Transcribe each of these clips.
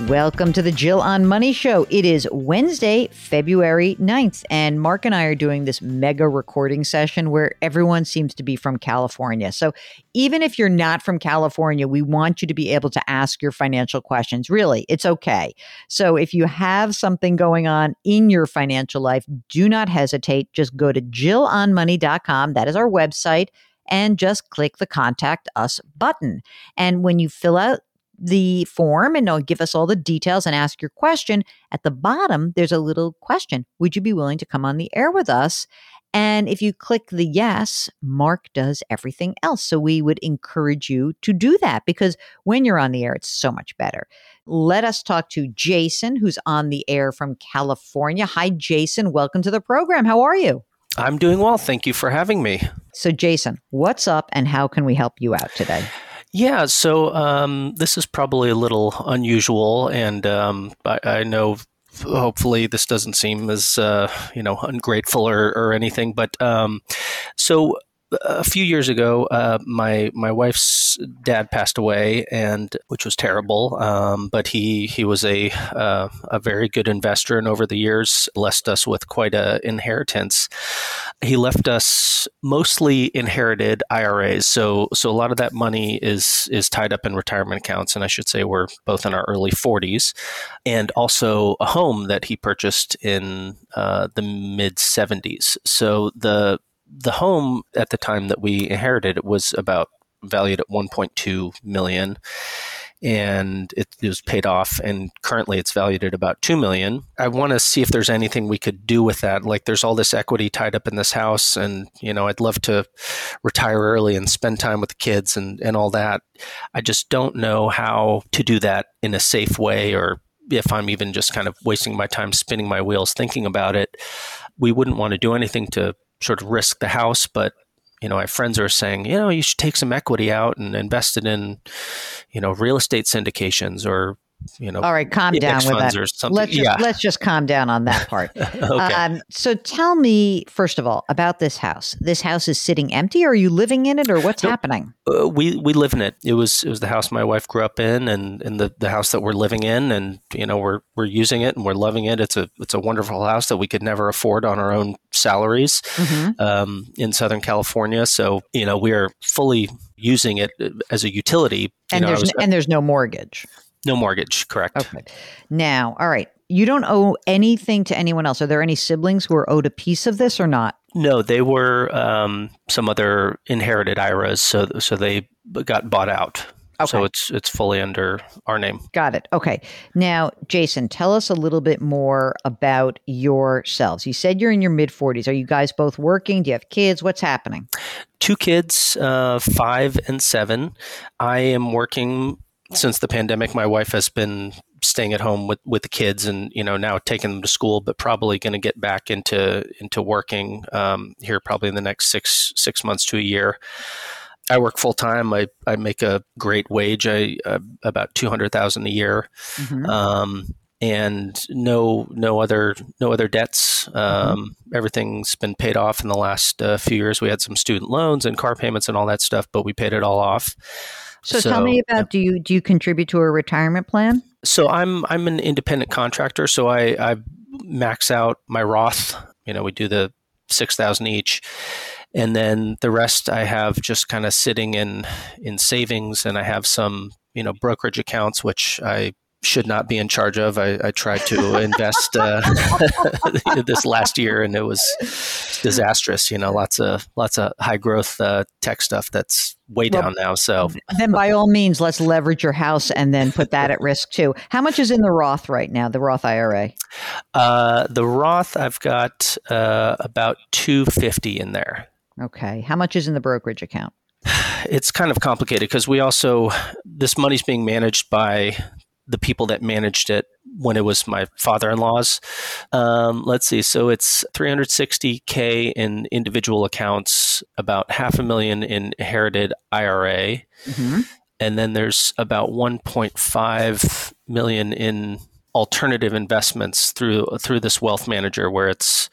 Welcome to the Jill on Money Show. It is Wednesday, February 9th, and Mark and I are doing this mega recording session where everyone seems to be from California. So even if you're not from California, we want you to be able to ask your financial questions. Really, it's okay. So if you have something going on in your financial life, do not hesitate. Just go to jillonmoney.com. That is our website and just click the contact us button. And when you fill out the form and it'll give us all the details and ask your question. At the bottom, there's a little question Would you be willing to come on the air with us? And if you click the yes, Mark does everything else. So we would encourage you to do that because when you're on the air, it's so much better. Let us talk to Jason, who's on the air from California. Hi, Jason. Welcome to the program. How are you? I'm doing well. Thank you for having me. So, Jason, what's up and how can we help you out today? Yeah, so um, this is probably a little unusual, and um, I, I, know hopefully this doesn't seem as uh, you know ungrateful or, or anything. But um, so a few years ago, uh, my my wife's dad passed away, and which was terrible. Um, but he he was a uh, a very good investor, and over the years blessed us with quite a inheritance. He left us mostly inherited IRAs, so so a lot of that money is is tied up in retirement accounts, and I should say we're both in our early forties, and also a home that he purchased in uh, the mid seventies. So the the home at the time that we inherited it was about valued at 1.2 million and it, it, was paid off and currently it's valued at about 2 million. I want to see if there's anything we could do with that. Like there's all this equity tied up in this house and you know i'd love to retire early and spend time with the kids and, and all that. I just don't know how to do that in a safe way or if i'm even just kind of wasting my time spinning my wheels thinking about it. We wouldn't want to do anything to sort of risk the house, but you know, my friends are saying, you know, you should take some equity out and invest it in, you know, real estate syndications or you know. All right, calm down with that. Let's just, yeah. let's just calm down on that part. okay. Um, so tell me first of all about this house. This house is sitting empty. Or are you living in it, or what's nope. happening? Uh, we we live in it. It was it was the house my wife grew up in, and, and the, the house that we're living in, and you know we're we're using it and we're loving it. It's a it's a wonderful house that we could never afford on our own salaries mm-hmm. um, in Southern California. So you know we are fully using it uh, as a utility. And know, there's was, and there's no mortgage. No mortgage, correct. Okay. Now, all right. You don't owe anything to anyone else. Are there any siblings who are owed a piece of this or not? No, they were um, some other inherited IRAs, so so they got bought out. Okay. So it's it's fully under our name. Got it. Okay. Now, Jason, tell us a little bit more about yourselves. You said you're in your mid 40s. Are you guys both working? Do you have kids? What's happening? Two kids, uh, five and seven. I am working since the pandemic, my wife has been staying at home with, with the kids and you know now taking them to school but probably going to get back into into working um, here probably in the next six six months to a year I work full time. I, I make a great wage. I uh, about two hundred thousand a year, mm-hmm. um, and no no other no other debts. Mm-hmm. Um, mm-hmm. Everything's been paid off in the last uh, few years. We had some student loans and car payments and all that stuff, but we paid it all off. So, so, tell me about do you do you contribute to a retirement plan? So I'm I'm an independent contractor, so I, I max out my Roth. You know, we do the six thousand each, and then the rest I have just kind of sitting in in savings, and I have some you know brokerage accounts which I should not be in charge of. I, I tried to invest uh, this last year, and it was disastrous. You know, lots of lots of high growth uh, tech stuff that's way well, down now. So then, by all means, let's leverage your house and then put that at risk too. How much is in the Roth right now? The Roth IRA. Uh, the Roth, I've got uh, about two fifty in there. Okay. How much is in the brokerage account? It's kind of complicated because we also this money's being managed by the people that managed it when it was my father-in-law's. Um, let's see. So it's 360k in individual accounts, about half a million in inherited IRA, mm-hmm. and then there's about 1.5 million in alternative investments through through this wealth manager, where it's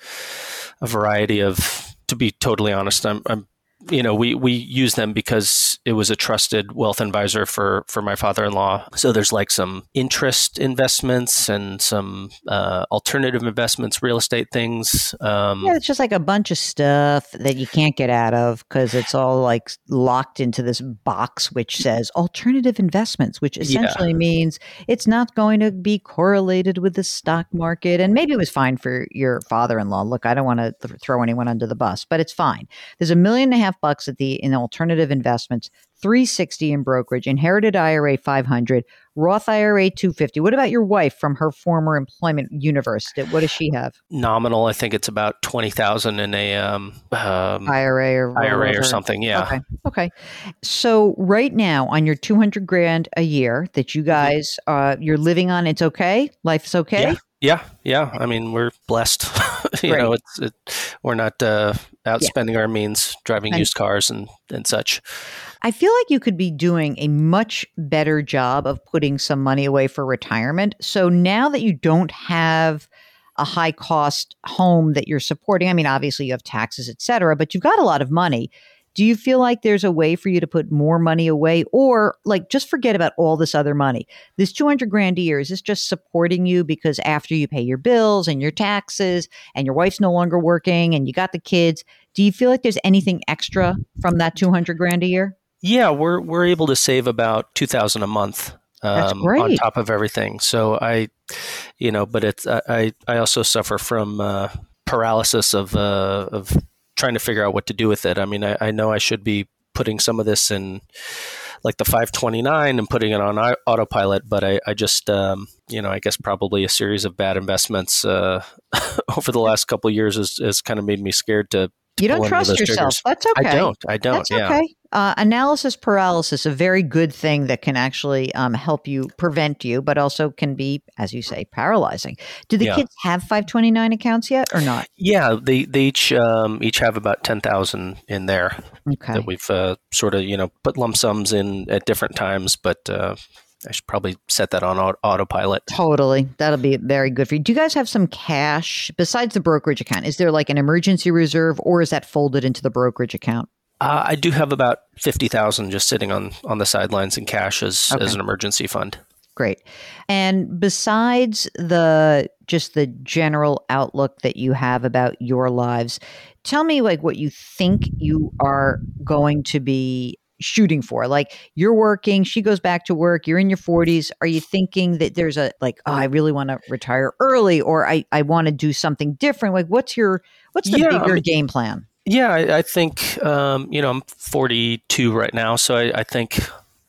a variety of. To be totally honest, I'm, I'm you know, we we use them because it was a trusted wealth advisor for for my father-in-law. So there's like some interest investments and some uh, alternative investments, real estate things. Um, yeah, it's just like a bunch of stuff that you can't get out of because it's all like locked into this box which says alternative investments, which essentially yeah. means it's not going to be correlated with the stock market. And maybe it was fine for your father-in-law. Look, I don't want to th- throw anyone under the bus, but it's fine. There's a million and a half half bucks at the in alternative investments, 360 in brokerage, inherited IRA 500, Roth IRA 250. What about your wife from her former employment universe? What does she have? Nominal, I think it's about 20,000 in a um, um, IRA or IRA or something, yeah. Okay. Okay. So right now on your 200 grand a year that you mm-hmm. guys uh, you're living on, it's okay? Life's okay? Yeah. Yeah, yeah. I mean, we're blessed. you know, it's it, we're not uh, outspending yeah. our means driving and, used cars and and such. I feel like you could be doing a much better job of putting some money away for retirement. So now that you don't have a high cost home that you're supporting, I mean, obviously you have taxes, et cetera, but you've got a lot of money do you feel like there's a way for you to put more money away or like just forget about all this other money? This 200 grand a year, is this just supporting you because after you pay your bills and your taxes and your wife's no longer working and you got the kids, do you feel like there's anything extra from that 200 grand a year? Yeah, we're we're able to save about 2000 a month um, on top of everything. So I you know, but it's I I also suffer from uh, paralysis of uh, of trying to figure out what to do with it. I mean, I, I know I should be putting some of this in like the 529 and putting it on autopilot, but I, I just, um, you know, I guess probably a series of bad investments uh, over the last couple years has, has kind of made me scared to you don't trust yourself. Triggers. That's okay. I don't. I don't. That's yeah. okay. Uh, analysis paralysis, a very good thing that can actually um, help you prevent you, but also can be, as you say, paralyzing. Do the yeah. kids have 529 accounts yet or not? Yeah, they they each um, each have about 10,000 in there. Okay. That we've uh, sort of you know put lump sums in at different times, but. Uh, I should probably set that on autopilot. Totally. That'll be very good for you. Do you guys have some cash besides the brokerage account? Is there like an emergency reserve or is that folded into the brokerage account? Uh, I do have about 50,000 just sitting on on the sidelines in cash as okay. as an emergency fund. Great. And besides the just the general outlook that you have about your lives, tell me like what you think you are going to be shooting for? Like you're working, she goes back to work, you're in your 40s. Are you thinking that there's a like, oh, I really want to retire early or I, I want to do something different? Like what's your what's the yeah, bigger I mean, game plan? Yeah, I, I think um, you know, I'm 42 right now, so I, I think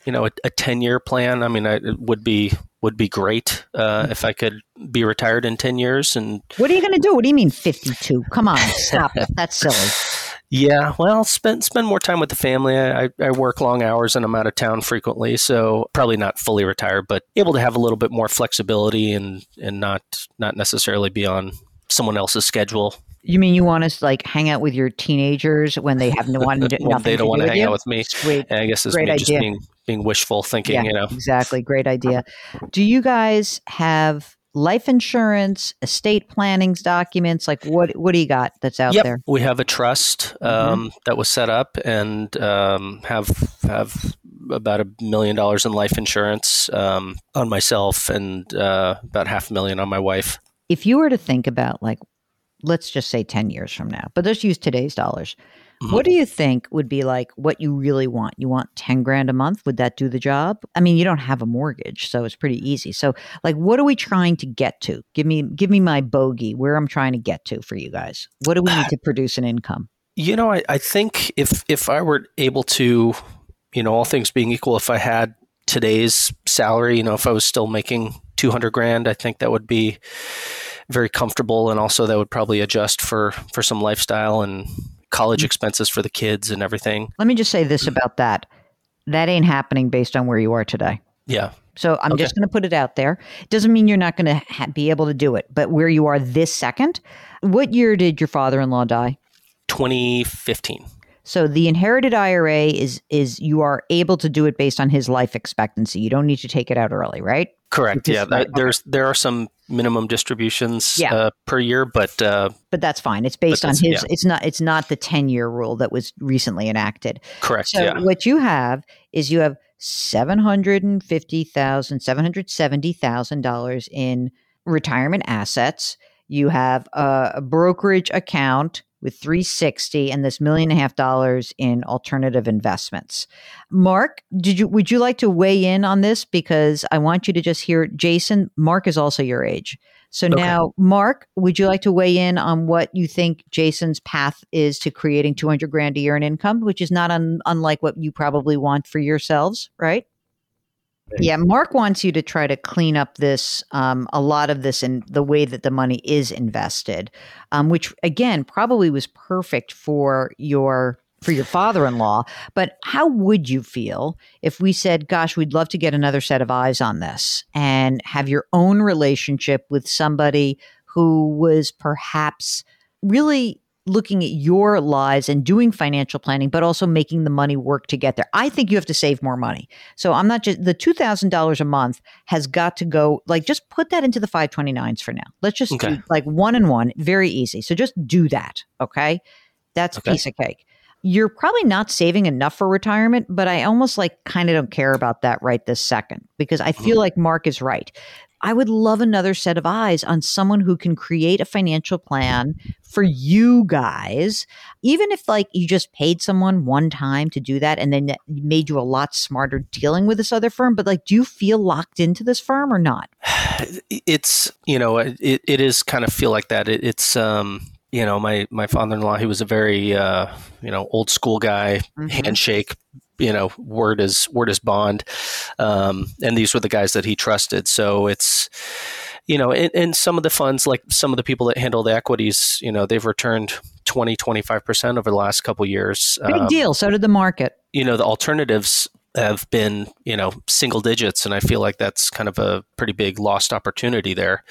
you know, a, a 10 year plan. I mean, I, it would be would be great uh, if I could be retired in 10 years. And what are you going to do? What do you mean 52? Come on, stop it. That's silly. Yeah, well, spend spend more time with the family. I, I work long hours and I'm out of town frequently, so probably not fully retired, but able to have a little bit more flexibility and and not not necessarily be on someone else's schedule. You mean you want to like hang out with your teenagers when they have no one? they don't want to hang you? out with me. Sweet. And I guess it's Great me idea. just being being wishful thinking. Yeah, you know, exactly. Great idea. Do you guys have life insurance, estate plannings documents? Like what what do you got that's out yep. there? We have a trust mm-hmm. um, mm-hmm. that was set up and um, have have about a million dollars in life insurance um, on myself and uh, about half a million on my wife. If you were to think about like, let's just say ten years from now, but let's use today's dollars. Mm-hmm. What do you think would be like what you really want? You want 10 grand a month? Would that do the job? I mean, you don't have a mortgage, so it's pretty easy. So, like what are we trying to get to? Give me give me my bogey where I'm trying to get to for you guys. What do we need to produce an income? You know, I, I think if if I were able to, you know, all things being equal, if I had today's salary, you know, if I was still making 200 grand, I think that would be very comfortable and also that would probably adjust for for some lifestyle and college mm. expenses for the kids and everything. Let me just say this about that. That ain't happening based on where you are today. Yeah. So I'm okay. just going to put it out there. Doesn't mean you're not going to ha- be able to do it, but where you are this second, what year did your father-in-law die? 2015. So the inherited IRA is is you are able to do it based on his life expectancy. You don't need to take it out early, right? Correct. yeah, that, there's there are some minimum distributions yeah. uh, per year, but uh, but that's fine. It's based on his. Yeah. It's not. It's not the ten year rule that was recently enacted. Correct. So yeah. what you have is you have seven hundred and fifty thousand, seven hundred seventy thousand dollars in retirement assets. You have a, a brokerage account with 360 and this million and a half dollars in alternative investments. Mark, did you would you like to weigh in on this because I want you to just hear Jason, Mark is also your age. So okay. now Mark, would you like to weigh in on what you think Jason's path is to creating 200 grand a year in income, which is not un- unlike what you probably want for yourselves, right? Yeah, Mark wants you to try to clean up this, um, a lot of this in the way that the money is invested, um, which again probably was perfect for your for your father-in-law. But how would you feel if we said, "Gosh, we'd love to get another set of eyes on this and have your own relationship with somebody who was perhaps really looking at your lives and doing financial planning, but also making the money work to get there. I think you have to save more money. So I'm not just the $2,000 a month has got to go like just put that into the 529s for now. Let's just okay. do like one and one, very easy. So just do that. Okay. That's okay. a piece of cake. You're probably not saving enough for retirement, but I almost like kind of don't care about that right this second because I feel mm-hmm. like Mark is right. I would love another set of eyes on someone who can create a financial plan for you guys, even if like you just paid someone one time to do that and then made you a lot smarter dealing with this other firm. But like, do you feel locked into this firm or not? It's, you know, it, it is kind of feel like that. It, it's, um, you know, my, my father-in-law, he was a very, uh, you know, old school guy, mm-hmm. handshake, you know word is word is bond um, and these were the guys that he trusted. So it's you know and, some of the funds like some of the people that handle the equities you know they've returned 20 25% over the last couple years. Big um, deal. So did the market. you know the alternatives have been you know single digits and i feel like that's kind of a pretty big lost opportunity there.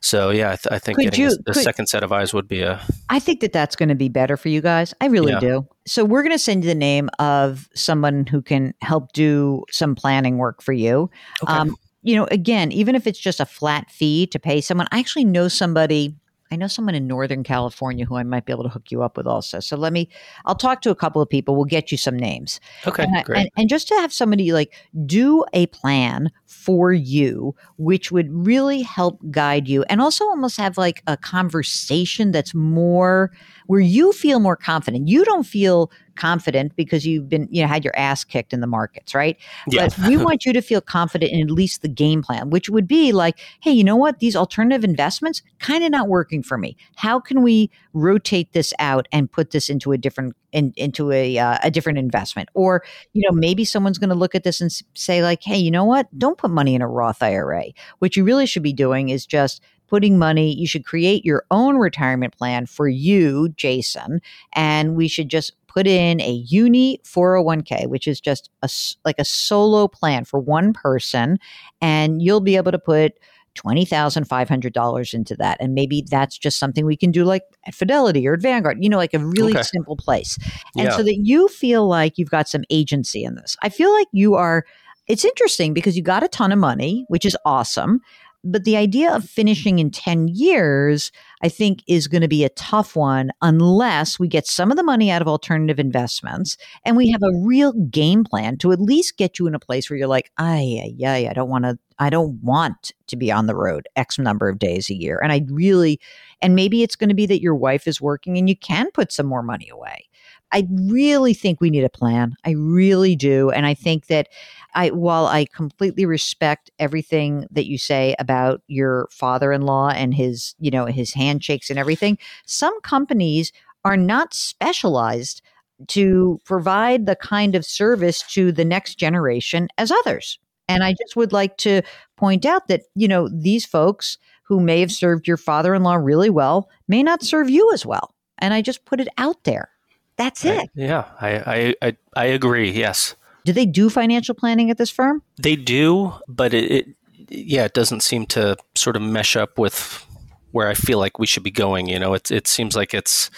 So yeah i, th- I think could getting you, a, a could, second set of eyes would be a i think that that's going to be better for you guys. I really yeah. do so we're going to send you the name of someone who can help do some planning work for you okay. um, you know again even if it's just a flat fee to pay someone i actually know somebody I know someone in Northern California who I might be able to hook you up with also. So let me, I'll talk to a couple of people. We'll get you some names. Okay, and, great. And, and just to have somebody like do a plan for you, which would really help guide you and also almost have like a conversation that's more where you feel more confident. You don't feel confident because you've been, you know, had your ass kicked in the markets, right? Yeah. But we want you to feel confident in at least the game plan, which would be like, hey, you know what? These alternative investments kind of not working for me. How can we rotate this out and put this into a different in, into a uh, a different investment? Or, you know, maybe someone's going to look at this and say like, hey, you know what? Don't put money in a Roth IRA. What you really should be doing is just putting money, you should create your own retirement plan for you, Jason, and we should just put in a uni 401k, which is just a, like a solo plan for one person, and you'll be able to put $20,500 into that. And maybe that's just something we can do like at Fidelity or at Vanguard, you know, like a really okay. simple place. And yeah. so that you feel like you've got some agency in this. I feel like you are, it's interesting because you got a ton of money, which is awesome. But the idea of finishing in 10 years, I think, is going to be a tough one unless we get some of the money out of alternative investments and we have a real game plan to at least get you in a place where you're like, I, yeah, I don't want to, I don't want to be on the road X number of days a year. And I really, and maybe it's going to be that your wife is working and you can put some more money away. I really think we need a plan. I really do. And I think that I, while I completely respect everything that you say about your father-in-law and his, you know, his handshakes and everything, some companies are not specialized to provide the kind of service to the next generation as others. And I just would like to point out that, you know, these folks who may have served your father in law really well may not serve you as well. And I just put it out there. That's it. I, yeah, I, I, I, agree. Yes. Do they do financial planning at this firm? They do, but it, it, yeah, it doesn't seem to sort of mesh up with where I feel like we should be going. You know, it, it seems like it's,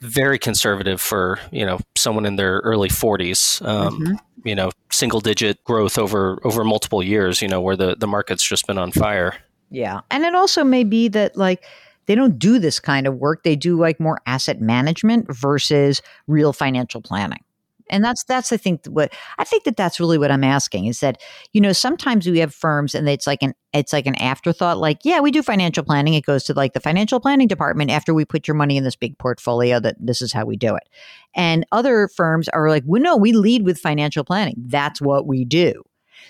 very conservative for you know someone in their early 40s um, mm-hmm. you know single digit growth over over multiple years you know where the the market's just been on fire yeah and it also may be that like they don't do this kind of work. They do like more asset management versus real financial planning. And that's that's I think what I think that that's really what I'm asking is that you know sometimes we have firms and it's like an it's like an afterthought like yeah we do financial planning. It goes to like the financial planning department after we put your money in this big portfolio that this is how we do it. And other firms are like well no we lead with financial planning. That's what we do.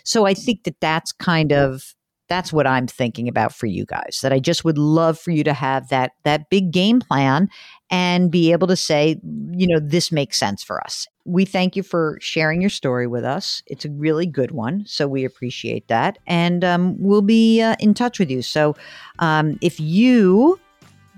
So I think that that's kind of that's what I'm thinking about for you guys. That I just would love for you to have that that big game plan and be able to say, you know, this makes sense for us. We thank you for sharing your story with us. It's a really good one, so we appreciate that, and um, we'll be uh, in touch with you. So, um, if you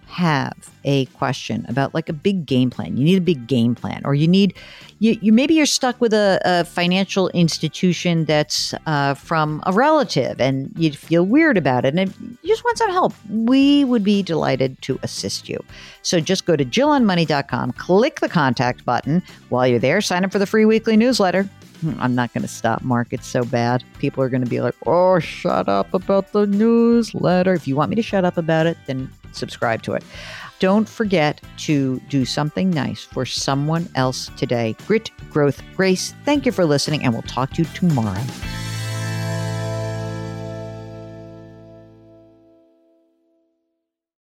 have a question about like a big game plan, you need a big game plan, or you need you, you maybe you're stuck with a, a financial institution that's uh, from a relative and you feel weird about it and you just want some help. We would be delighted to assist you. So just go to jillonmoney.com, click the contact button. While you're there, sign up for the free weekly newsletter. Hmm, I'm not going to stop, Mark. It's so bad. People are going to be like, oh, shut up about the newsletter. If you want me to shut up about it, then subscribe to it. Don't forget to do something nice for someone else today. Grit, growth, grace. Thank you for listening, and we'll talk to you tomorrow.